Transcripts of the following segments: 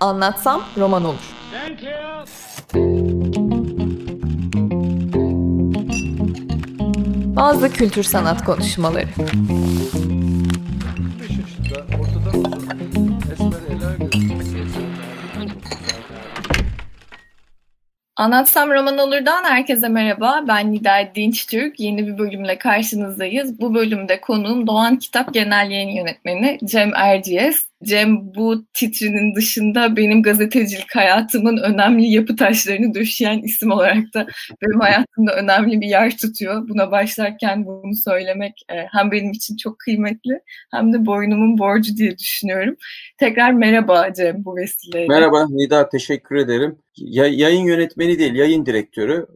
Anlatsam roman olur. Bazı kültür sanat konuşmaları. Anlatsam Roman Olur'dan herkese merhaba. Ben Nida Dinç Türk. Yeni bir bölümle karşınızdayız. Bu bölümde konuğum Doğan Kitap Genel Yayın Yönetmeni Cem Erciyes. Cem bu titrinin dışında benim gazetecilik hayatımın önemli yapı taşlarını döşeyen isim olarak da benim hayatımda önemli bir yer tutuyor. Buna başlarken bunu söylemek e, hem benim için çok kıymetli hem de boynumun borcu diye düşünüyorum. Tekrar merhaba Cem bu vesileyle. Merhaba Nida teşekkür ederim. Ya, yayın yönetmeni değil yayın direktörü.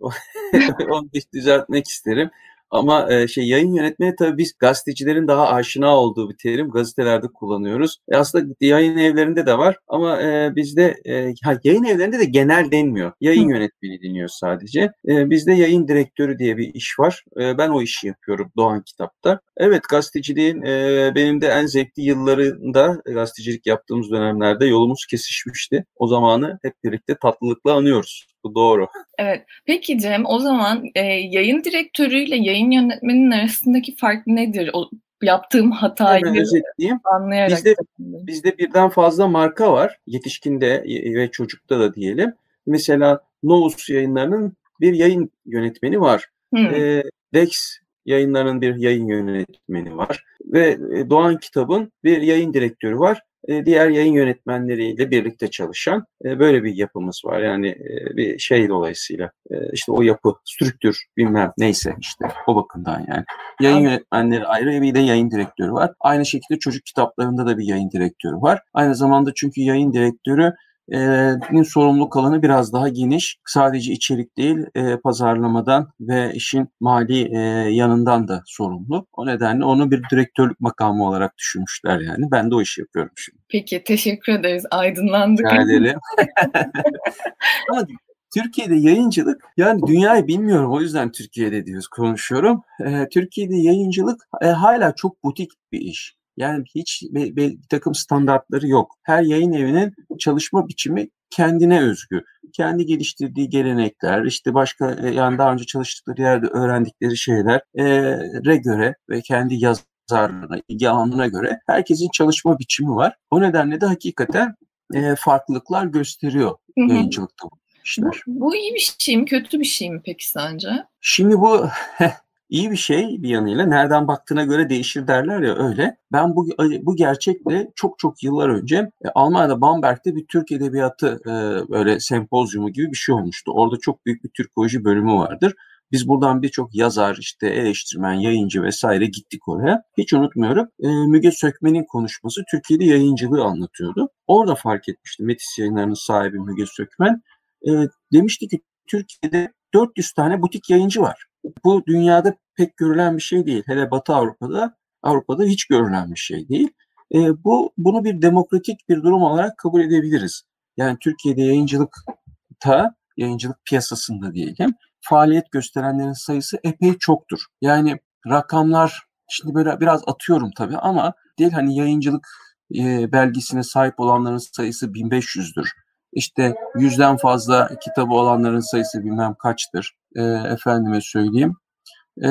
Onu düzeltmek isterim. Ama e, şey yayın yönetmeni tabii biz gazetecilerin daha aşina olduğu bir terim. Gazetelerde kullanıyoruz. E, aslında yayın evlerinde de var ama e, bizde e, yayın evlerinde de genel denmiyor. Yayın Hı. yönetmeni deniyor sadece. E, bizde yayın direktörü diye bir iş var. E, ben o işi yapıyorum Doğan Kitap'ta. Evet gazeteciliğin e, benim de en zevkli yıllarında gazetecilik yaptığımız dönemlerde yolumuz kesişmişti. O zamanı hep birlikte tatlılıkla anıyoruz. Bu doğru. Evet. Peki Cem o zaman e, yayın direktörüyle yayın yönetmeninin arasındaki fark nedir? O yaptığım hatayı özetleyeyim. anlayarak. Bizde, bizde birden fazla marka var. Yetişkinde ve çocukta da diyelim. Mesela Novus yayınlarının bir yayın yönetmeni var. Hmm. E, Dex yayınlarının bir yayın yönetmeni var. Ve Doğan Kitab'ın bir yayın direktörü var. E, diğer yayın yönetmenleriyle birlikte çalışan e, böyle bir yapımız var. Yani e, bir şey dolayısıyla işte o yapı, strüktür bilmem neyse işte o bakımdan yani. Yayın yönetmenleri ayrı bir de yayın direktörü var. Aynı şekilde çocuk kitaplarında da bir yayın direktörü var. Aynı zamanda çünkü yayın direktörü nin sorumluluk alanı biraz daha geniş. Sadece içerik değil, e, pazarlamadan ve işin mali e, yanından da sorumlu. O nedenle onu bir direktörlük makamı olarak düşünmüşler yani. Ben de o işi yapıyorum şimdi. Peki, teşekkür ederiz. Aydınlandık. Rica. Ama Türkiye'de yayıncılık yani dünyayı bilmiyorum o yüzden Türkiye'de diyoruz konuşuyorum. Ee, Türkiye'de yayıncılık e, hala çok butik bir iş. Yani hiç bir, bir takım standartları yok. Her yayın evinin çalışma biçimi kendine özgü. Kendi geliştirdiği gelenekler, işte başka e, yani daha önce çalıştıkları yerde öğrendikleri şeyler e, re göre ve kendi yazarlığına, ilgi alanına göre herkesin çalışma biçimi var. O nedenle de hakikaten e, farklılıklar gösteriyor Hı-hı. yayıncılıkta bu işler. Bu, bu iyi bir şey mi, kötü bir şey mi peki sence? Şimdi bu iyi bir şey bir yanıyla nereden baktığına göre değişir derler ya öyle. Ben bu bu gerçekle çok çok yıllar önce e, Almanya'da Bamberg'de bir Türk edebiyatı e, böyle sempozyumu gibi bir şey olmuştu. Orada çok büyük bir Türkoloji bölümü vardır. Biz buradan birçok yazar, işte eleştirmen, yayıncı vesaire gittik oraya. Hiç unutmuyorum. E, Müge Sökmen'in konuşması Türkiye'de yayıncılığı anlatıyordu. Orada fark etmiştim Metis yayınlarının sahibi Müge Sökmen. E, demişti ki Türkiye'de 400 tane butik yayıncı var. Bu dünyada pek görülen bir şey değil. Hele Batı Avrupa'da Avrupa'da hiç görülen bir şey değil. E, bu bunu bir demokratik bir durum olarak kabul edebiliriz. Yani Türkiye'de yayıncılıkta, yayıncılık piyasasında diyelim, faaliyet gösterenlerin sayısı epey çoktur. Yani rakamlar şimdi böyle biraz atıyorum tabii ama değil hani yayıncılık e, belgesine sahip olanların sayısı 1500'dür. İşte yüzden fazla kitabı olanların sayısı bilmem kaçtır. E, efendime söyleyeyim. E,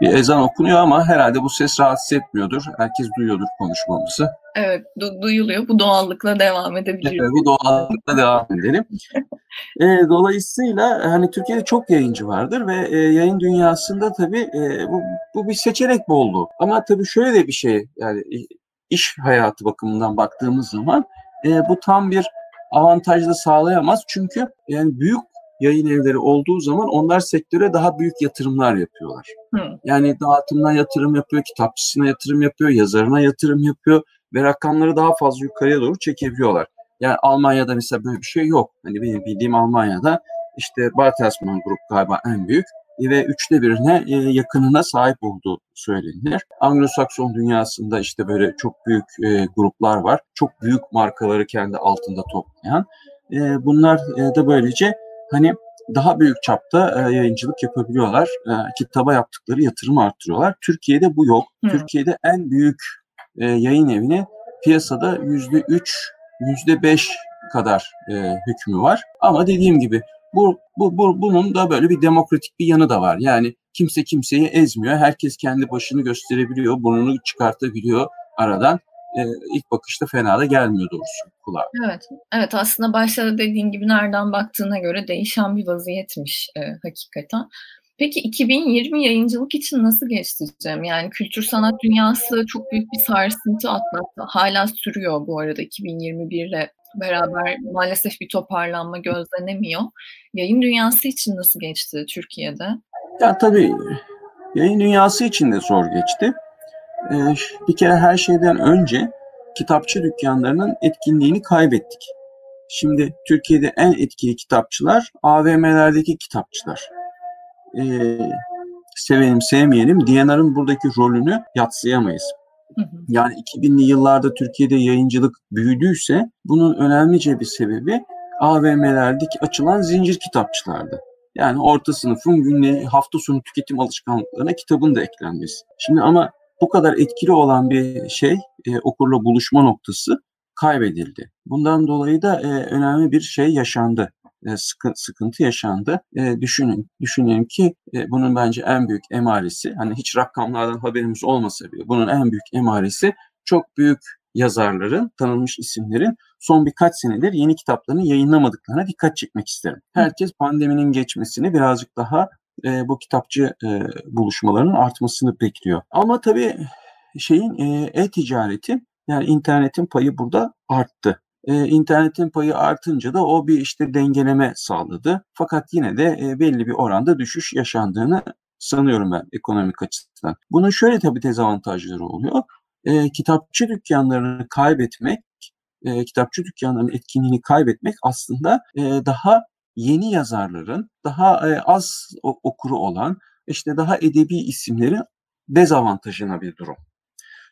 bir ezan okunuyor ama herhalde bu ses rahatsız etmiyordur. Herkes duyuyordur konuşmamızı. Evet, du- duyuluyor. Bu doğallıkla devam edebiliriz. Evet, bu doğallıkla devam edelim. e, dolayısıyla hani Türkiye'de çok yayıncı vardır ve e, yayın dünyasında tabii e, bu, bu bir seçenek bolluğu. Ama tabii şöyle de bir şey yani iş hayatı bakımından baktığımız zaman e, bu tam bir avantaj da sağlayamaz. Çünkü yani büyük yayın evleri olduğu zaman onlar sektöre daha büyük yatırımlar yapıyorlar. Hı. Yani dağıtımına yatırım yapıyor, kitapçısına yatırım yapıyor, yazarına yatırım yapıyor ve rakamları daha fazla yukarıya doğru çekebiliyorlar. Yani Almanya'da mesela böyle bir şey yok. Hani benim bildiğim Almanya'da işte Bertelsmann Grup galiba en büyük ve üçte birine e, yakınına sahip olduğu söylenir. Anglo-Sakson dünyasında işte böyle çok büyük e, gruplar var. Çok büyük markaları kendi altında toplayan. E, bunlar da böylece hani daha büyük çapta yayıncılık yapabiliyorlar. kitaba yaptıkları yatırımı arttırıyorlar. Türkiye'de bu yok. Hı. Türkiye'de en büyük e, yayın evine piyasada yüzde üç, yüzde beş kadar e, hükmü var. Ama dediğim gibi bu, bu, bu bunun da böyle bir demokratik bir yanı da var. Yani kimse kimseyi ezmiyor. Herkes kendi başını gösterebiliyor, burnunu çıkartabiliyor aradan. E, ilk bakışta fena da gelmiyor doğrusu kulağa. Evet, evet aslında başta dediğin gibi nereden baktığına göre değişen bir vaziyetmiş e, hakikaten. Peki 2020 yayıncılık için nasıl geçti Cem? Yani kültür sanat dünyası çok büyük bir sarsıntı atlattı. Hala sürüyor bu arada 2021 ile beraber maalesef bir toparlanma gözlenemiyor. Yayın dünyası için nasıl geçti Türkiye'de? Ya tabii yayın dünyası için de zor geçti. Ee, bir kere her şeyden önce kitapçı dükkanlarının etkinliğini kaybettik. Şimdi Türkiye'de en etkili kitapçılar AVM'lerdeki kitapçılar. Ee, sevelim sevmeyelim DNR'ın buradaki rolünü yatsıyamayız. Yani 2000'li yıllarda Türkiye'de yayıncılık büyüdüyse bunun önemlice bir sebebi AVM'lerdeki açılan zincir kitapçılardı. Yani orta sınıfın günlük hafta sonu tüketim alışkanlıklarına kitabın da eklenmesi. Şimdi ama bu kadar etkili olan bir şey e, okurla buluşma noktası kaybedildi. Bundan dolayı da e, önemli bir şey yaşandı. E, sıkı, sıkıntı yaşandı. E, düşünün, düşünelim ki e, bunun bence en büyük emaresi, hani hiç rakamlardan haberimiz olmasa bile bunun en büyük emaresi çok büyük yazarların, tanınmış isimlerin son birkaç senedir yeni kitaplarını yayınlamadıklarına dikkat çekmek isterim. Herkes pandeminin geçmesini birazcık daha e, bu kitapçı e, buluşmalarının artmasını bekliyor. Ama tabii şeyin e, e-ticareti yani internetin payı burada arttı. E, internetin payı artınca da o bir işte dengeleme sağladı. Fakat yine de e, belli bir oranda düşüş yaşandığını sanıyorum ben ekonomik açıdan. Bunun şöyle tabii dezavantajları oluyor. E, kitapçı dükkanlarını kaybetmek, e, kitapçı dükkanlarının etkinliğini kaybetmek aslında e, daha yeni yazarların, daha e, az okuru olan, işte daha edebi isimlerin dezavantajına bir durum.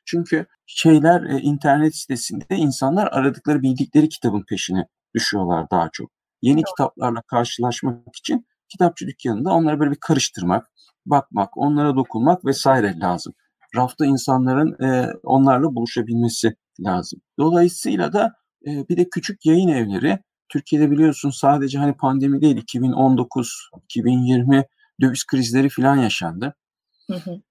Çünkü şeyler e, internet sitesinde insanlar aradıkları bildikleri kitabın peşine düşüyorlar daha çok. Yeni evet. kitaplarla karşılaşmak için kitapçı dükkanında onları böyle bir karıştırmak, bakmak, onlara dokunmak vesaire lazım. Rafta insanların e, onlarla buluşabilmesi lazım. Dolayısıyla da e, bir de küçük yayın evleri Türkiye'de biliyorsun sadece hani pandemi değil 2019, 2020 döviz krizleri falan yaşandı.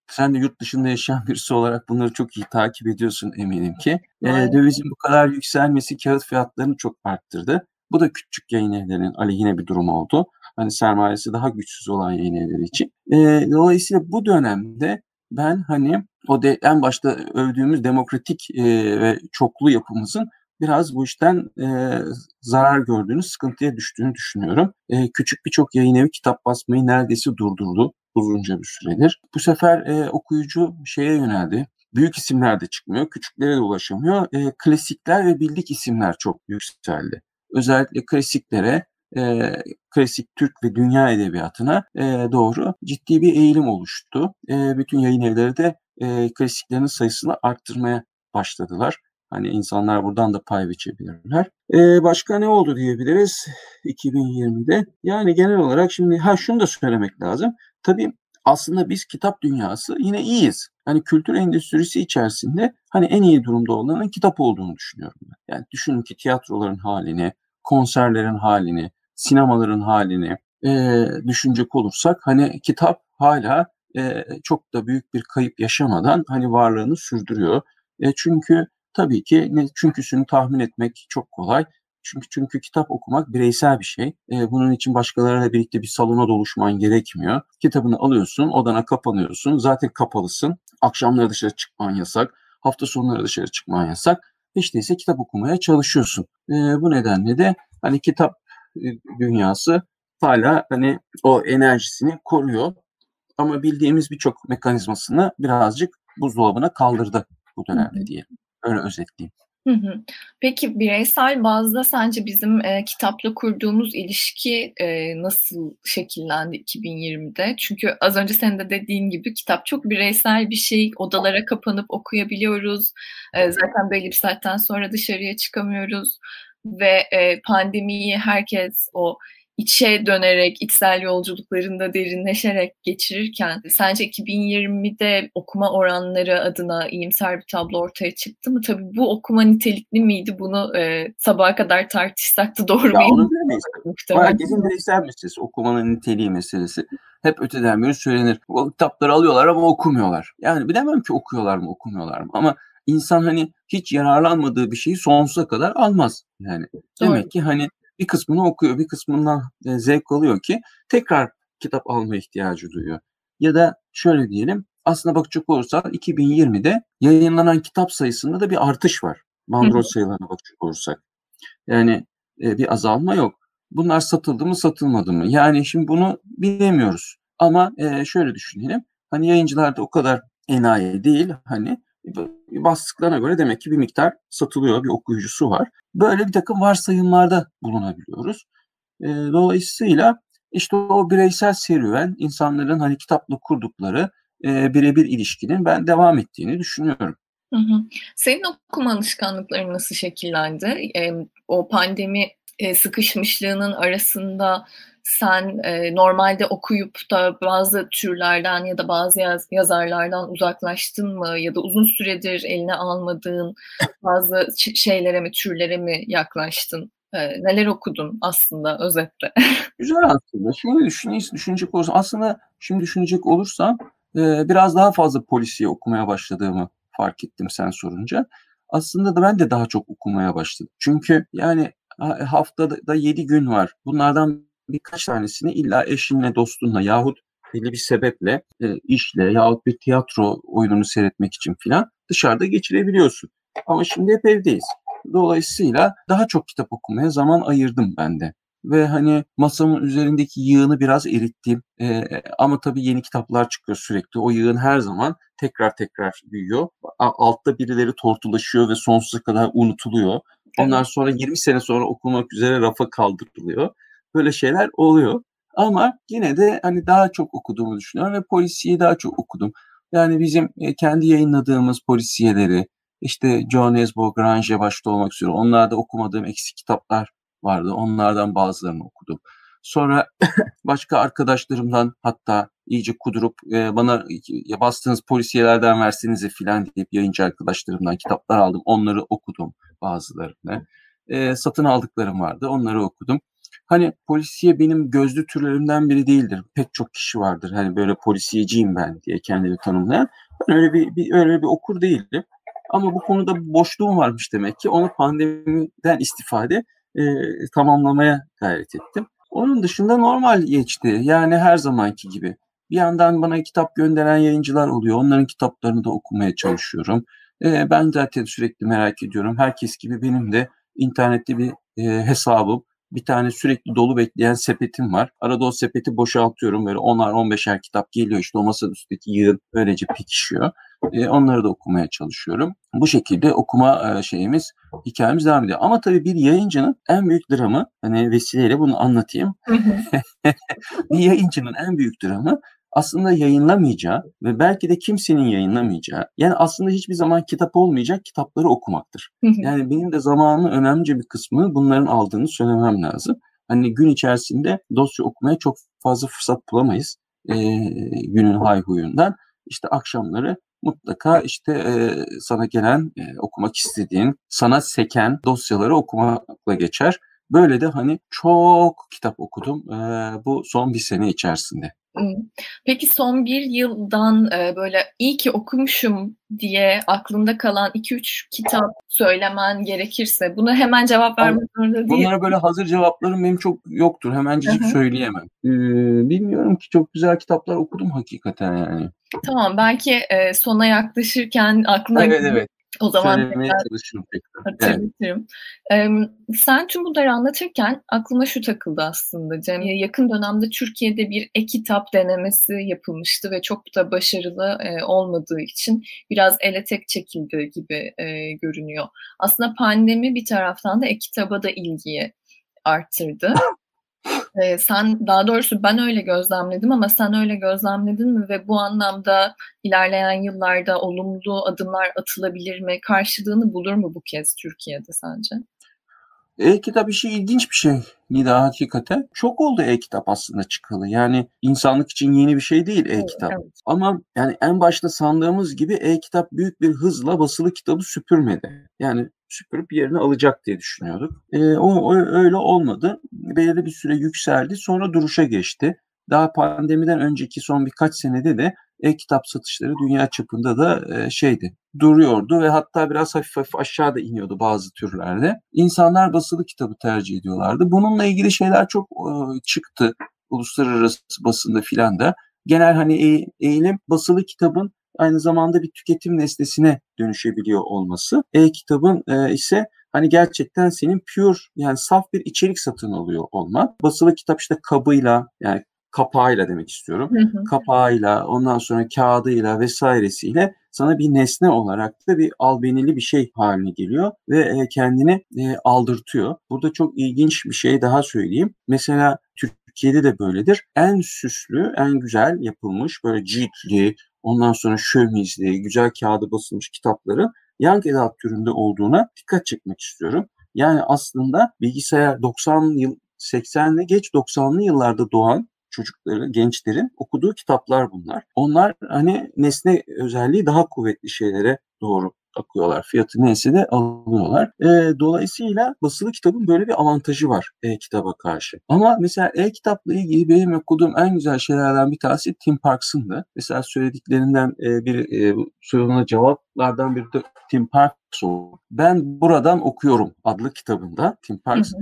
Sen de yurt dışında yaşayan birisi olarak bunları çok iyi takip ediyorsun eminim ki. E, dövizin bu kadar yükselmesi kağıt fiyatlarını çok arttırdı. Bu da küçük yayın evlerinin aleyhine bir durum oldu. Hani sermayesi daha güçsüz olan yayın evleri için. E, dolayısıyla bu dönemde ben hani o de, en başta övdüğümüz demokratik e, ve çoklu yapımızın biraz bu işten e, zarar gördüğünü, sıkıntıya düştüğünü düşünüyorum. E, küçük birçok yayın evi kitap basmayı neredeyse durdurdu uzunca bir süredir. Bu sefer e, okuyucu şeye yöneldi. Büyük isimler de çıkmıyor, küçüklere de ulaşamıyor. E, klasikler ve bildik isimler çok yükseldi. Özellikle klasiklere, e, klasik Türk ve dünya edebiyatına e, doğru ciddi bir eğilim oluştu. E, bütün yayın evleri de e, klasiklerin sayısını arttırmaya başladılar. Hani insanlar buradan da pay biçebilirler. Ee, başka ne oldu diyebiliriz 2020'de? Yani genel olarak şimdi ha şunu da söylemek lazım. Tabii aslında biz kitap dünyası yine iyiyiz. Hani kültür endüstrisi içerisinde hani en iyi durumda olanın kitap olduğunu düşünüyorum ben. Yani düşünün ki tiyatroların halini, konserlerin halini, sinemaların halini e, düşünecek olursak hani kitap hala e, çok da büyük bir kayıp yaşamadan hani varlığını sürdürüyor. E, çünkü Tabii ki ne çünküsünü tahmin etmek çok kolay. Çünkü çünkü kitap okumak bireysel bir şey. E, bunun için başkalarıyla birlikte bir salona doluşman gerekmiyor. Kitabını alıyorsun, odana kapanıyorsun. Zaten kapalısın. Akşamları dışarı çıkman yasak. Hafta sonları dışarı çıkman yasak. Hiç değilse kitap okumaya çalışıyorsun. E, bu nedenle de hani kitap e, dünyası hala hani o enerjisini koruyor. Ama bildiğimiz birçok mekanizmasını birazcık buzdolabına kaldırdı bu dönemde diyelim. Öyle özetleyeyim. Peki bireysel bazda sence bizim e, kitapla kurduğumuz ilişki e, nasıl şekillendi 2020'de? Çünkü az önce senin de dediğin gibi kitap çok bireysel bir şey. Odalara kapanıp okuyabiliyoruz. E, zaten belli bir saatten sonra dışarıya çıkamıyoruz. Ve e, pandemiyi herkes o içe dönerek, içsel yolculuklarında derinleşerek geçirirken sence 2020'de okuma oranları adına iyimser bir tablo ortaya çıktı mı? Tabii bu okuma nitelikli miydi? Bunu e, sabaha kadar tartışsak da doğru bilemeyiz. Herkesin bireysel meselesi, okumanın niteliği meselesi. Hep öteden beri söylenir. O kitapları alıyorlar ama okumuyorlar. Yani bilemem ki okuyorlar mı, okumuyorlar mı? Ama insan hani hiç yararlanmadığı bir şeyi sonsuza kadar almaz. Yani Doğru. demek ki hani bir kısmını okuyor, bir kısmından e, zevk alıyor ki tekrar kitap alma ihtiyacı duyuyor. Ya da şöyle diyelim, aslında bakacak olursak 2020'de yayınlanan kitap sayısında da bir artış var. Bandrol sayılarına bakacak olursak. Yani e, bir azalma yok. Bunlar satıldı mı satılmadı mı? Yani şimdi bunu bilemiyoruz. Ama e, şöyle düşünelim. Hani yayıncılar da o kadar enayi değil. Hani bastıklarına göre demek ki bir miktar satılıyor, bir okuyucusu var. Böyle bir takım varsayımlarda bulunabiliyoruz. E, dolayısıyla işte o bireysel serüven, insanların hani kitapla kurdukları e, birebir ilişkinin ben devam ettiğini düşünüyorum. Hı hı. Senin okuma alışkanlıkların nasıl şekillendi? E, o pandemi e, sıkışmışlığının arasında sen e, normalde okuyup da bazı türlerden ya da bazı yaz, yazarlardan uzaklaştın mı ya da uzun süredir eline almadığın bazı şeylere mi türlere mi yaklaştın? E, neler okudun aslında özetle? Güzel aslında. Şimdi düşüneyim, düşünecek olursam aslında şimdi düşünecek olursam e, biraz daha fazla polisiye okumaya başladığımı fark ettim sen sorunca. Aslında da ben de daha çok okumaya başladım. Çünkü yani haftada 7 gün var. Bunlardan birkaç tanesini illa eşinle, dostunla yahut belli bir sebeple e, işle yahut bir tiyatro oyununu seyretmek için filan dışarıda geçirebiliyorsun. Ama şimdi hep evdeyiz. Dolayısıyla daha çok kitap okumaya zaman ayırdım ben de. Ve hani masamın üzerindeki yığını biraz erittim. Ee, ama tabii yeni kitaplar çıkıyor sürekli. O yığın her zaman tekrar tekrar büyüyor. Altta birileri tortulaşıyor ve sonsuza kadar unutuluyor. Ondan sonra 20 sene sonra okumak üzere rafa kaldırılıyor. Böyle şeyler oluyor. Ama yine de hani daha çok okuduğumu düşünüyorum ve polisiyi daha çok okudum. Yani bizim e, kendi yayınladığımız polisiyeleri, işte John Nesbo, Grange başta olmak üzere onlarda okumadığım eksik kitaplar vardı. Onlardan bazılarını okudum. Sonra başka arkadaşlarımdan hatta iyice kudurup e, bana ya bastığınız polisiyelerden versenize filan deyip yayıncı arkadaşlarımdan kitaplar aldım. Onları okudum bazılarını. E, satın aldıklarım vardı. Onları okudum. Hani polisiye benim gözlü türlerimden biri değildir. Pek çok kişi vardır. Hani böyle polisiyeciyim ben diye kendini tanımlayan. Ben öyle bir, bir öyle bir okur değildim. Ama bu konuda boşluğum varmış demek ki. Onu pandemiden istifade e, tamamlamaya gayret ettim. Onun dışında normal geçti. Yani her zamanki gibi. Bir yandan bana kitap gönderen yayıncılar oluyor. Onların kitaplarını da okumaya çalışıyorum. E, ben zaten sürekli merak ediyorum. Herkes gibi benim de internette bir e, hesabım, bir tane sürekli dolu bekleyen sepetim var. Arada o sepeti boşaltıyorum. Böyle 10'ar 15'er kitap geliyor işte o masanın üstteki yığın böylece pekişiyor. E, onları da okumaya çalışıyorum. Bu şekilde okuma e, şeyimiz, hikayemiz devam ediyor. Ama tabii bir yayıncının en büyük dramı, hani vesileyle bunu anlatayım. bir yayıncının en büyük dramı aslında yayınlamayacağı ve belki de kimsenin yayınlamayacağı, yani aslında hiçbir zaman kitap olmayacak kitapları okumaktır. yani benim de zamanın önemli bir kısmını bunların aldığını söylemem lazım. Hani gün içerisinde dosya okumaya çok fazla fırsat bulamayız e, günün hayhuyundan. İşte akşamları mutlaka işte e, sana gelen e, okumak istediğin, sana seken dosyaları okumakla geçer. Böyle de hani çok kitap okudum e, bu son bir sene içerisinde. Peki son bir yıldan, eee, böyle iyi ki okumuşum diye aklında kalan 2-3 kitap söylemen gerekirse buna hemen cevap vermek zorunda değil Bunlara böyle hazır cevaplarım benim çok yoktur. Hemencecik söyleyemem. Eee, bilmiyorum ki çok güzel kitaplar okudum hakikaten yani. Tamam, belki, eee, sona yaklaşırken aklına Evet, evet. O zaman Söylemeye çalışırım tekrar. Hatırlatırım. Evet. sen tüm bunları anlatırken aklıma şu takıldı aslında Cem. Yakın dönemde Türkiye'de bir e-kitap denemesi yapılmıştı ve çok da başarılı e, olmadığı için biraz ele tek çekildi gibi e, görünüyor. Aslında pandemi bir taraftan da e-kitaba da ilgiyi arttırdı. Eee, sen daha doğrusu ben öyle gözlemledim ama sen öyle gözlemledin mi ve bu anlamda ilerleyen yıllarda olumlu adımlar atılabilir mi? Karşılığını bulur mu bu kez Türkiye'de sence? E-kitap işi ilginç bir şey. Nida hakikaten. Çok oldu e-kitap aslında çıkalı. Yani insanlık için yeni bir şey değil e-kitap. Evet, evet. Ama yani en başta sandığımız gibi e-kitap büyük bir hızla basılı kitabı süpürmedi. Yani süpürüp yerini alacak diye düşünüyorduk. E, o, o öyle olmadı. Belirli bir süre yükseldi. Sonra duruşa geçti. Daha pandemiden önceki son birkaç senede de e-kitap satışları dünya çapında da e, şeydi duruyordu ve hatta biraz hafif hafif aşağıda iniyordu bazı türlerde. İnsanlar basılı kitabı tercih ediyorlardı. Bununla ilgili şeyler çok e, çıktı uluslararası basında filan da. Genel hani eğilim basılı kitabın aynı zamanda bir tüketim nesnesine dönüşebiliyor olması. E-kitabın e, ise hani gerçekten senin pure yani saf bir içerik satın alıyor olmak. Basılı kitap işte kabıyla yani kapağıyla demek istiyorum. Hı hı. Kapağıyla, ondan sonra kağıdıyla vesairesiyle sana bir nesne olarak da bir albenili bir şey haline geliyor ve e, kendini e, aldırtıyor. Burada çok ilginç bir şey daha söyleyeyim. Mesela Türkiye'de de böyledir. En süslü, en güzel yapılmış böyle ciltli, ondan sonra şömizli, güzel kağıdı basılmış kitapları yan edat türünde olduğuna dikkat çekmek istiyorum. Yani aslında bilgisayar 90 yıl 80'li geç 90'lı yıllarda doğan çocukları, gençlerin okuduğu kitaplar bunlar. Onlar hani nesne özelliği daha kuvvetli şeylere doğru akıyorlar. Fiyatı neyse de alıyorlar. E, dolayısıyla basılı kitabın böyle bir avantajı var e-kitaba karşı. Ama mesela e-kitapla ilgili benim okuduğum en güzel şeylerden bir tanesi Tim Parks'ındı. Mesela söylediklerinden e, bir e, soruna cevaplardan biri de Tim Parks oldu. Ben buradan okuyorum adlı kitabında Tim Parks.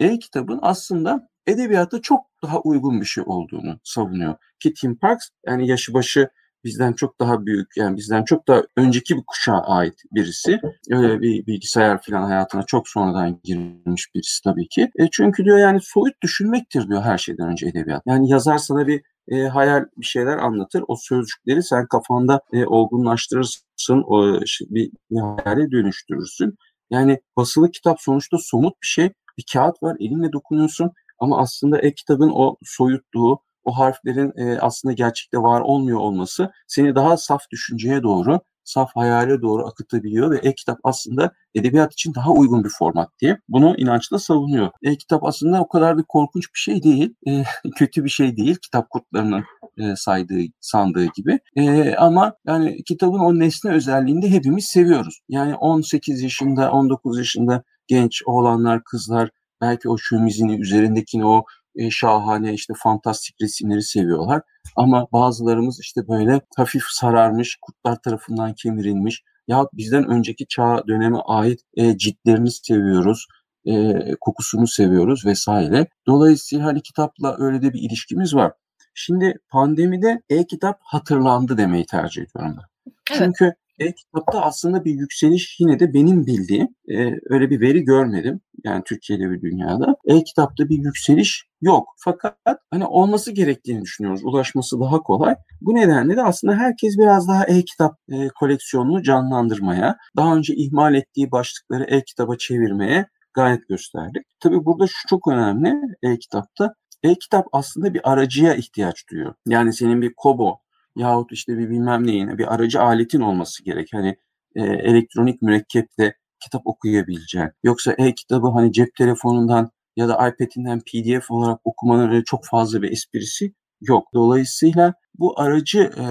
E-kitabın aslında edebiyata çok daha uygun bir şey olduğunu savunuyor. Ki Tim Parks yani yaşı başı bizden çok daha büyük yani bizden çok daha önceki bir kuşağa ait birisi. Öyle bir bilgisayar falan hayatına çok sonradan girmiş birisi tabii ki. E çünkü diyor yani soyut düşünmektir diyor her şeyden önce edebiyat. Yani yazar sana bir e, hayal bir şeyler anlatır. O sözcükleri sen kafanda e, olgunlaştırırsın, o bir, bir hayale dönüştürürsün. Yani basılı kitap sonuçta somut bir şey. Bir kağıt var, elinle dokunuyorsun ama aslında e-kitabın o soyutluğu, o harflerin e, aslında gerçekte var olmuyor olması seni daha saf düşünceye doğru, saf hayale doğru akıtabiliyor ve e-kitap aslında edebiyat için daha uygun bir format diye bunu inançla savunuyor. E-kitap aslında o kadar da korkunç bir şey değil, e, kötü bir şey değil kitap kurtlarının e, saydığı, sandığı gibi. E, ama yani kitabın o nesne özelliğini de hepimiz seviyoruz. Yani 18 yaşında, 19 yaşında genç oğlanlar, kızlar belki o şömizini üzerindekini o e, şahane işte fantastik resimleri seviyorlar. Ama bazılarımız işte böyle hafif sararmış, kurtlar tarafından kemirilmiş ya bizden önceki çağ döneme ait e, ciltlerini seviyoruz, e, kokusunu seviyoruz vesaire. Dolayısıyla hani kitapla öyle de bir ilişkimiz var. Şimdi pandemide e-kitap hatırlandı demeyi tercih ediyorum ben. Evet. Çünkü e-kitapta aslında bir yükseliş yine de benim bildiğim e, öyle bir veri görmedim. Yani Türkiye'de ve dünyada. E-kitapta bir yükseliş yok. Fakat hani olması gerektiğini düşünüyoruz. Ulaşması daha kolay. Bu nedenle de aslında herkes biraz daha e-kitap e, koleksiyonunu canlandırmaya, daha önce ihmal ettiği başlıkları e-kitaba çevirmeye gayet gösterdik. Tabii burada şu çok önemli e-kitapta. E-kitap aslında bir aracıya ihtiyaç duyuyor. Yani senin bir Kobo yahut işte bir bilmem neyine bir aracı aletin olması gerek. Hani e, elektronik mürekkeple kitap okuyabileceğin. Yoksa e-kitabı hani cep telefonundan ya da iPad'inden PDF olarak okumanın öyle çok fazla bir esprisi yok. Dolayısıyla bu aracı e,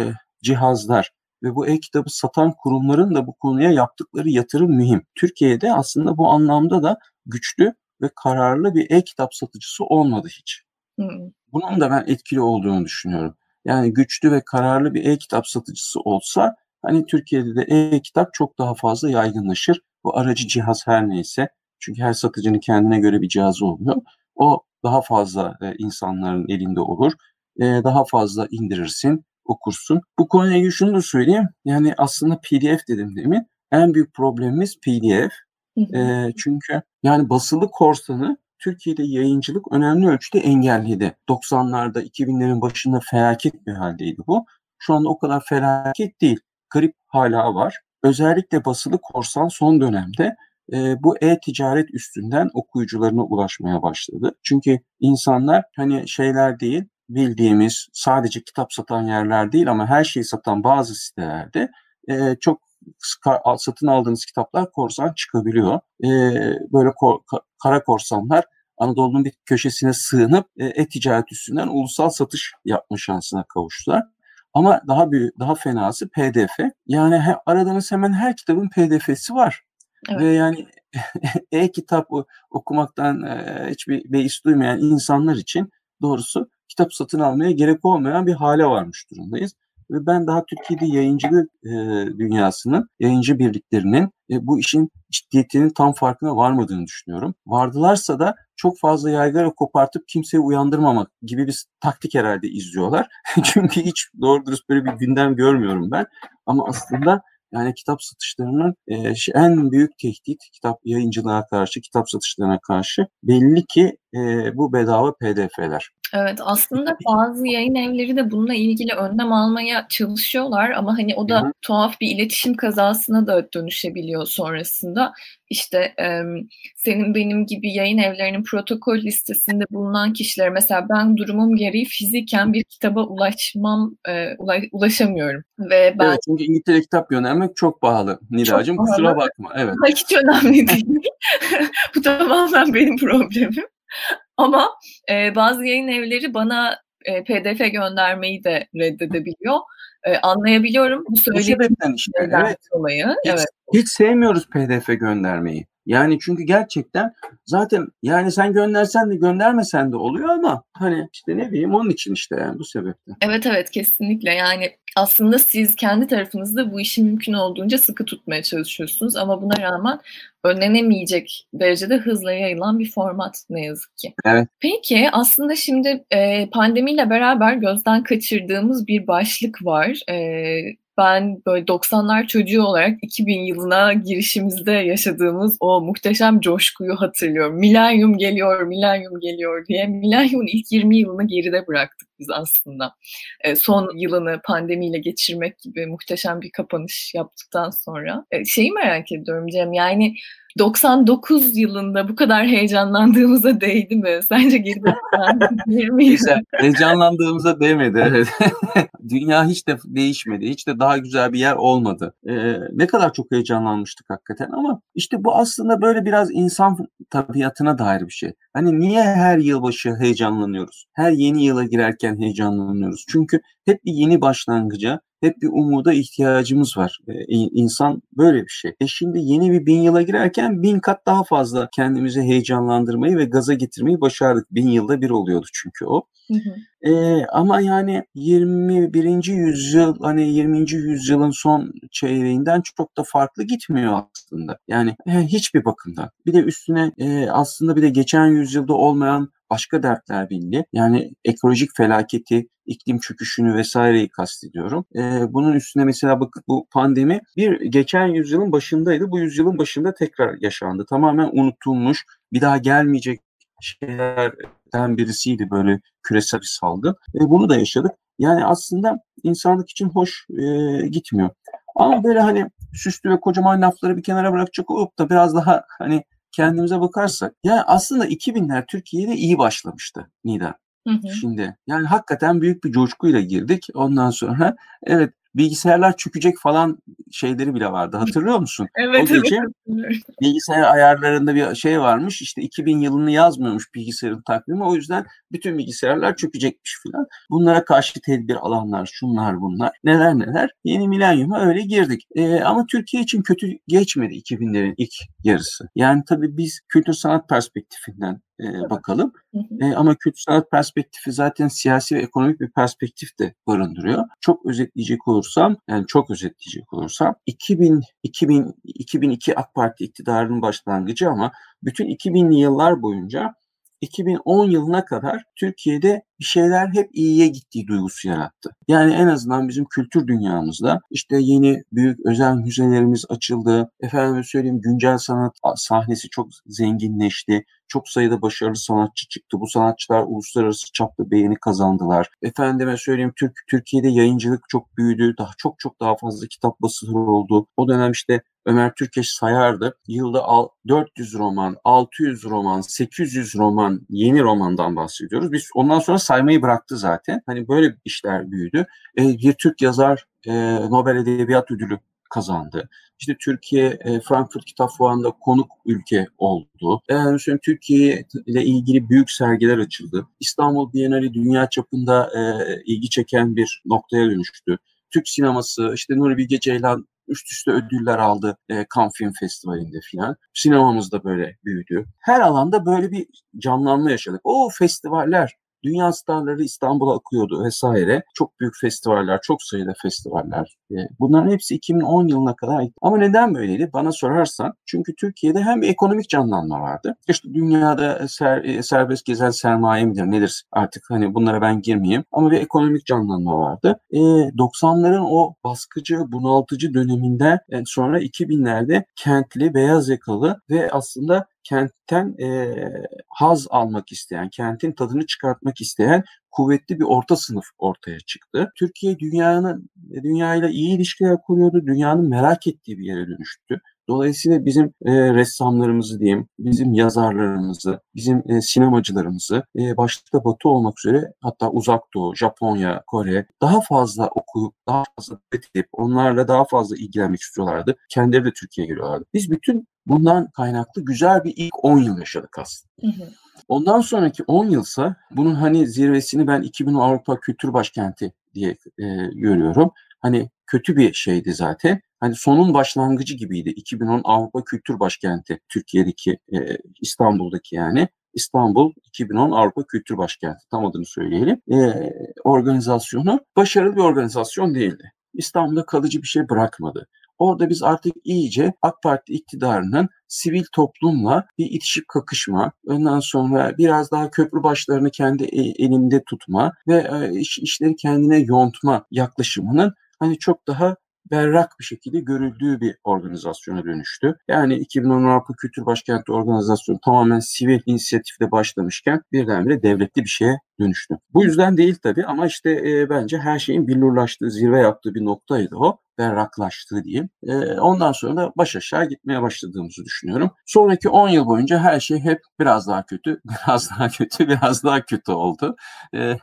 cihazlar ve bu e-kitabı satan kurumların da bu konuya yaptıkları yatırım mühim. Türkiye'de aslında bu anlamda da güçlü ve kararlı bir e-kitap satıcısı olmadı hiç. Hmm. Bunun da ben etkili olduğunu düşünüyorum. Yani güçlü ve kararlı bir e-kitap satıcısı olsa hani Türkiye'de de e-kitap çok daha fazla yaygınlaşır. Bu aracı cihaz her neyse çünkü her satıcının kendine göre bir cihazı oluyor. O daha fazla e, insanların elinde olur. E, daha fazla indirirsin, okursun. Bu konuya ilgili şunu da söyleyeyim. Yani aslında PDF dedim demin. En büyük problemimiz PDF. E, çünkü yani basılı korsanı Türkiye'de yayıncılık önemli ölçüde engelledi. 90'larda 2000'lerin başında felaket bir haldeydi bu. Şu anda o kadar felaket değil. Garip hala var. Özellikle basılı korsan son dönemde e, bu e-ticaret üstünden okuyucularına ulaşmaya başladı. Çünkü insanlar hani şeyler değil bildiğimiz sadece kitap satan yerler değil ama her şeyi satan bazı sitelerde e, çok satın aldığınız kitaplar korsan çıkabiliyor. E, böyle kor, kara korsanlar Anadolu'nun bir köşesine sığınıp e, e-ticaret üstünden ulusal satış yapma şansına kavuştular. Ama daha büyük, daha fenası PDF. Yani he, aradığınız hemen her kitabın PDF'si var. Evet. Ve yani e-kitap okumaktan e, hiçbir beis duymayan insanlar için doğrusu kitap satın almaya gerek olmayan bir hale varmış durumdayız. Ve ben daha Türkiye'de yayıncılık e, dünyasının, yayıncı birliklerinin e, bu işin ciddiyetinin tam farkına varmadığını düşünüyorum. Vardılarsa da çok fazla yaygara kopartıp kimseyi uyandırmamak gibi bir taktik herhalde izliyorlar. Çünkü hiç doğru dürüst böyle bir gündem görmüyorum ben. Ama aslında yani kitap satışlarının e, en büyük tehdit kitap yayıncılığa karşı, kitap satışlarına karşı belli ki e, bu bedava PDF'ler. Evet aslında bazı yayın evleri de bununla ilgili önlem almaya çalışıyorlar ama hani o da Hı-hı. tuhaf bir iletişim kazasına da dönüşebiliyor sonrasında. İşte e, senin benim gibi yayın evlerinin protokol listesinde bulunan kişiler mesela ben durumum gereği fiziken bir kitaba ulaşmam e, ula, ulaşamıyorum ve ben Evet çünkü İngiltere kitap göndermek çok pahalı Nidacığım kusura bakma. Evet. Hiç önemli değil. Bu tamamen benim problemim. Ama e, bazı yayın evleri bana e, PDF göndermeyi de reddedebiliyor. E, anlayabiliyorum bu söylediğim işte, evet. dolayı. Hiç, evet. hiç sevmiyoruz PDF göndermeyi. Yani çünkü gerçekten zaten yani sen göndersen de göndermesen de oluyor ama hani işte ne bileyim onun için işte yani bu sebeple. Evet evet kesinlikle yani aslında siz kendi tarafınızda bu işi mümkün olduğunca sıkı tutmaya çalışıyorsunuz ama buna rağmen önlenemeyecek derecede hızla yayılan bir format ne yazık ki. Evet. Peki aslında şimdi e, pandemiyle beraber gözden kaçırdığımız bir başlık var. E, ben böyle 90'lar çocuğu olarak 2000 yılına girişimizde yaşadığımız o muhteşem coşkuyu hatırlıyorum. Milenyum geliyor, milenyum geliyor diye. Milenyumun ilk 20 yılını geride bıraktık biz aslında. E, son yılını pandemiyle geçirmek gibi muhteşem bir kapanış yaptıktan sonra. E, şeyi merak ediyorum Cem yani 99 yılında bu kadar heyecanlandığımıza değdi mi? Sence 20 yıl. heyecanlandığımıza değmedi. Evet. Dünya hiç de değişmedi. Hiç de daha güzel bir yer olmadı. Ee, ne kadar çok heyecanlanmıştık hakikaten ama işte bu aslında böyle biraz insan tabiatına dair bir şey. Hani niye her yılbaşı heyecanlanıyoruz? Her yeni yıla girerken heyecanlanıyoruz. Çünkü hep bir yeni başlangıca, hep bir umuda ihtiyacımız var. Ee, insan böyle bir şey. E şimdi yeni bir bin yıla girerken bin kat daha fazla kendimizi heyecanlandırmayı ve gaza getirmeyi başardık. Bin yılda bir oluyordu çünkü o. Hı hı. E, ama yani 21. yüzyıl hani 20. yüzyılın son çeyreğinden çok da farklı gitmiyor aslında. Yani e, hiçbir bakımdan. Bir de üstüne e, aslında bir de geçen yüzyılda olmayan başka dertler bindi. Yani ekolojik felaketi, iklim çöküşünü vesaireyi kastediyorum. Ee, bunun üstüne mesela bak bu pandemi bir geçen yüzyılın başındaydı. Bu yüzyılın başında tekrar yaşandı. Tamamen unutulmuş, bir daha gelmeyecek şeylerden birisiydi böyle küresel bir salgın. E, bunu da yaşadık. Yani aslında insanlık için hoş e, gitmiyor. Ama böyle hani süslü ve kocaman lafları bir kenara bırakacak olup da biraz daha hani kendimize bakarsak yani aslında 2000'ler Türkiye'de iyi başlamıştı Nida. Hı hı. Şimdi yani hakikaten büyük bir coşkuyla girdik. Ondan sonra evet bilgisayarlar çökecek falan şeyleri bile vardı. Hatırlıyor musun? evet, o gece evet. bilgisayar ayarlarında bir şey varmış. İşte 2000 yılını yazmıyormuş bilgisayarın takvimi. O yüzden bütün bilgisayarlar çökecekmiş falan. Bunlara karşı tedbir alanlar, şunlar bunlar. Neler neler. Yeni milenyuma öyle girdik. Ee, ama Türkiye için kötü geçmedi 2000'lerin ilk yarısı. Yani tabii biz kültür sanat perspektifinden e, bakalım. E, ama kültür sanat perspektifi zaten siyasi ve ekonomik bir perspektif de barındırıyor. Çok özetleyecek olursam, yani çok özetleyecek olursam 2000, 2000 2002 AK Parti iktidarının başlangıcı ama bütün 2000'li yıllar boyunca 2010 yılına kadar Türkiye'de bir şeyler hep iyiye gittiği duygusu yarattı. Yani en azından bizim kültür dünyamızda işte yeni büyük özel müzelerimiz açıldı. Efendim söyleyeyim güncel sanat sahnesi çok zenginleşti. Çok sayıda başarılı sanatçı çıktı. Bu sanatçılar uluslararası çapta beğeni kazandılar. Efendime söyleyeyim Türk Türkiye'de yayıncılık çok büyüdü. Daha çok çok daha fazla kitap basılı oldu. O dönem işte Ömer Türkeş sayardı. Yılda 400 roman, 600 roman, 800 roman, yeni romandan bahsediyoruz. Biz ondan sonra saymayı bıraktı zaten. Hani böyle işler büyüdü. E, bir Türk yazar e, Nobel Edebiyat Ödülü kazandı. İşte Türkiye e, Frankfurt Kitap Fuarı'nda konuk ülke oldu. Yani şimdi Türkiye ile ilgili büyük sergiler açıldı. İstanbul Bienali dünya çapında e, ilgi çeken bir noktaya dönüştü. Türk sineması, işte Nuri Bilge Ceylan üst üste ödüller aldı e, Cannes Film Festivali'nde filan. Sinemamız da böyle büyüdü. Her alanda böyle bir canlanma yaşadık. O festivaller, Dünya starları İstanbul'a akıyordu vesaire. Çok büyük festivaller, çok sayıda festivaller. E, bunların hepsi 2010 yılına kadar. Ama neden böyleydi? Bana sorarsan. Çünkü Türkiye'de hem bir ekonomik canlanma vardı. İşte dünyada ser, e, serbest gezen sermaye midir nedir artık hani bunlara ben girmeyeyim. Ama bir ekonomik canlanma vardı. E, 90'ların o baskıcı, bunaltıcı döneminden sonra 2000'lerde kentli, beyaz yakalı ve aslında kentten e, haz almak isteyen, kentin tadını çıkartmak isteyen kuvvetli bir orta sınıf ortaya çıktı. Türkiye dünyanın dünyayla iyi ilişkiler kuruyordu. Dünyanın merak ettiği bir yere dönüştü. Dolayısıyla bizim e, ressamlarımızı diyeyim, bizim yazarlarımızı, bizim e, sinemacılarımızı e, başta Batı olmak üzere hatta Uzak Doğu, Japonya, Kore daha fazla okuyup, daha fazla edip onlarla daha fazla ilgilenmek istiyorlardı. Kendileri de Türkiye'ye geliyorlardı. Biz bütün bundan kaynaklı güzel bir ilk 10 yıl yaşadık aslında. Hı hı. Ondan sonraki 10 yılsa bunun hani zirvesini ben 2010 Avrupa Kültür Başkenti diye e, görüyorum. Hani kötü bir şeydi zaten. Hani sonun başlangıcı gibiydi. 2010 Avrupa Kültür Başkenti Türkiye'deki e, İstanbul'daki yani. İstanbul 2010 Avrupa Kültür Başkenti tam adını söyleyelim. E, organizasyonu başarılı bir organizasyon değildi. İstanbul'da kalıcı bir şey bırakmadı. Orada biz artık iyice AK Parti iktidarının sivil toplumla bir itişip kakışma, ondan sonra biraz daha köprü başlarını kendi e, elinde tutma ve e, iş, işleri kendine yontma yaklaşımının hani çok daha berrak bir şekilde görüldüğü bir organizasyona dönüştü. Yani 2010 Avrupa Kültür Başkenti organizasyonu tamamen sivil inisiyatifle başlamışken birdenbire devletli bir şeye dönüştü. Bu yüzden değil tabii ama işte e, bence her şeyin billurlaştığı, zirve yaptığı bir noktaydı o berraklaştığı diyeyim. E, ondan sonra da baş aşağı gitmeye başladığımızı düşünüyorum. Sonraki 10 yıl boyunca her şey hep biraz daha kötü, biraz daha kötü, biraz daha kötü oldu. E,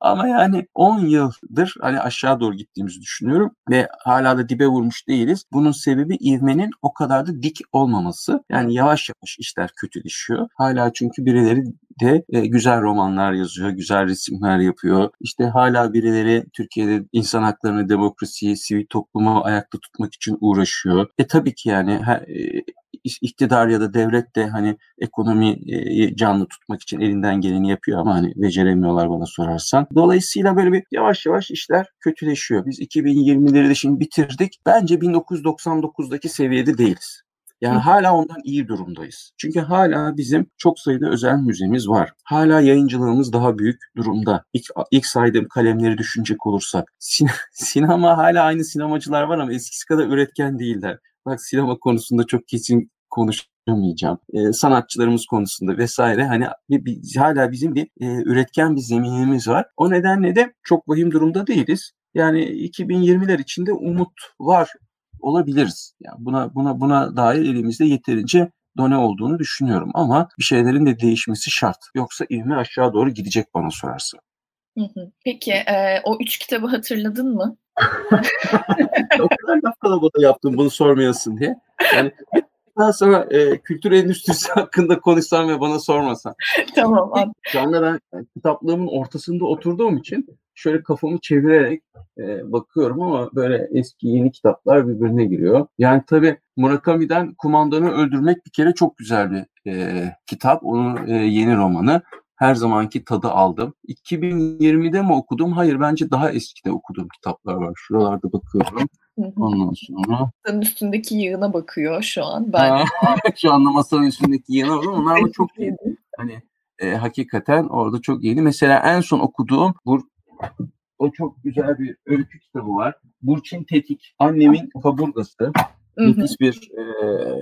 ama yani 10 yıldır hani aşağı doğru gittiğimizi düşünüyorum ve hala da dibe vurmuş değiliz. Bunun sebebi ivmenin o kadar da dik olmaması. Yani yavaş yavaş işler kötüleşiyor. Hala çünkü birileri de e, güzel romanlar yazıyor, güzel resimler yapıyor. İşte hala birileri Türkiye'de insan haklarını, demokrasiyi, sivil toplumu ayakta tutmak için uğraşıyor. E tabii ki yani e, iktidar ya da devlet de hani ekonomiyi canlı tutmak için elinden geleni yapıyor ama hani beceremiyorlar bana sorarsan. Dolayısıyla böyle bir yavaş yavaş işler kötüleşiyor. Biz 2020'leri de şimdi bitirdik. Bence 1999'daki seviyede değiliz. Yani hala ondan iyi durumdayız. Çünkü hala bizim çok sayıda özel müzemiz var. Hala yayıncılığımız daha büyük durumda. İlk, ilk saydığım kalemleri düşünecek olursak. Sin sinema hala aynı sinemacılar var ama eskisi kadar üretken değiller. Bak sinema konusunda çok kesin konuşamayacağım. Ee, sanatçılarımız konusunda vesaire hani bir, bir, hala bizim bir e, üretken bir zeminimiz var. O nedenle de çok vahim durumda değiliz. Yani 2020'ler içinde umut var olabiliriz. Yani buna buna buna dair elimizde yeterince done olduğunu düşünüyorum ama bir şeylerin de değişmesi şart. Yoksa ivme aşağı doğru gidecek bana sorarsa. Peki e, o üç kitabı hatırladın mı? o kadar laf kalabalığı yaptım bunu sormayasın diye. Yani daha sonra e, kültür endüstrisi hakkında konuşsam ve bana sormasan. tamam. Şu anda ben kitaplığımın ortasında oturduğum için şöyle kafamı çevirerek e, bakıyorum ama böyle eski yeni kitaplar birbirine giriyor. Yani tabii Murakami'den Kumandanı Öldürmek bir kere çok güzel bir e, kitap. Onun e, yeni romanı. Her zamanki tadı aldım. 2020'de mi okudum? Hayır bence daha eskide okuduğum kitaplar var. Şuralarda bakıyorum. Ondan sonra. Masanın üstündeki yığına bakıyor şu an. Ben şu anda masanın üstündeki yığına var. Onlar ama çok iyi. Hani e, hakikaten orada çok iyiydi. Mesela en son okuduğum bu o çok güzel bir öykü kitabı var. Burçin Tetik, Annemin Kaburgası. Nefis bir e,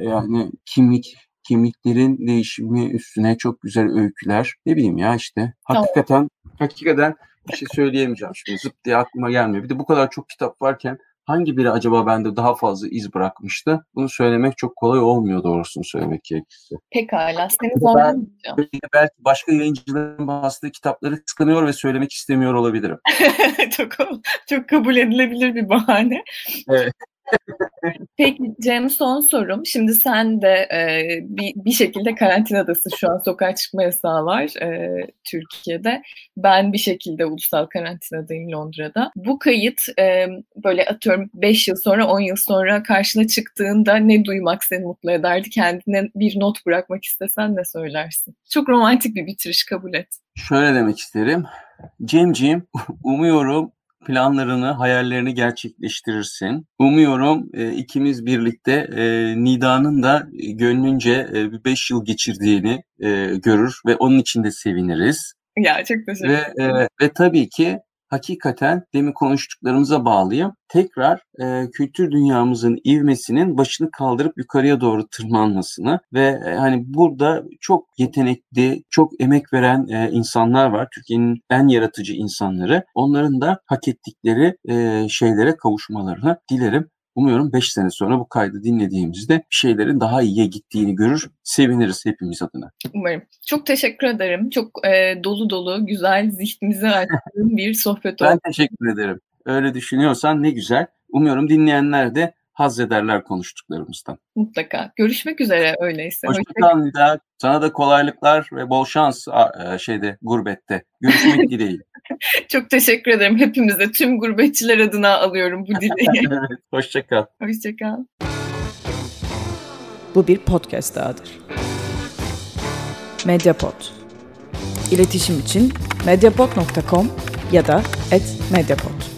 yani kimlik kimliklerin değişimi üstüne çok güzel öyküler. Ne bileyim ya işte. Hakikaten hakikaten bir şey söyleyemeyeceğim şimdi. Zıp diye aklıma gelmiyor. Bir de bu kadar çok kitap varken hangi biri acaba bende daha fazla iz bırakmıştı? Bunu söylemek çok kolay olmuyor doğrusunu söylemek gerekirse. Pekala. Seni zorlamayacağım. Belki başka yayıncıların bastığı kitapları kıskanıyor ve söylemek istemiyor olabilirim. çok, çok kabul edilebilir bir bahane. Evet. Peki Cem son sorum. Şimdi sen de e, bir, bir şekilde karantinadasın. Şu an sokağa çıkma yasağı var e, Türkiye'de. Ben bir şekilde ulusal karantinadayım Londra'da. Bu kayıt e, böyle atıyorum 5 yıl sonra 10 yıl sonra karşına çıktığında ne duymak seni mutlu ederdi? Kendine bir not bırakmak istesen ne söylersin? Çok romantik bir bitiriş kabul et. Şöyle demek isterim. Cemciğim umuyorum planlarını, hayallerini gerçekleştirirsin. Umuyorum e, ikimiz birlikte e, Nida'nın da gönlünce e, 5 yıl geçirdiğini e, görür ve onun için de seviniriz. Ya çok teşekkür ederim. Ve, e, ve tabii ki hakikaten demin konuştuklarımıza bağlayayım. Tekrar e, kültür dünyamızın ivmesinin başını kaldırıp yukarıya doğru tırmanmasını ve e, hani burada çok yetenekli, çok emek veren e, insanlar var. Türkiye'nin en yaratıcı insanları. Onların da hak ettikleri e, şeylere kavuşmalarını dilerim. Umuyorum 5 sene sonra bu kaydı dinlediğimizde bir şeylerin daha iyiye gittiğini görür, seviniriz hepimiz adına. Umarım. Çok teşekkür ederim. Çok e, dolu dolu, güzel, zihnimizi açtığın bir sohbet oldu. Ben teşekkür ederim. Öyle düşünüyorsan ne güzel. Umuyorum dinleyenler de haz ederler konuştuklarımızdan. Mutlaka. Görüşmek üzere öyleyse. Hoşçakal Nida. Sana da kolaylıklar ve bol şans şeyde gurbette. Görüşmek dileğiyle. Çok teşekkür ederim. Hepimize tüm gurbetçiler adına alıyorum bu dileği. evet, hoşçakal. Hoşçakal. Bu bir podcast dahadır. Mediapod. İletişim için mediapod.com ya da @mediapod.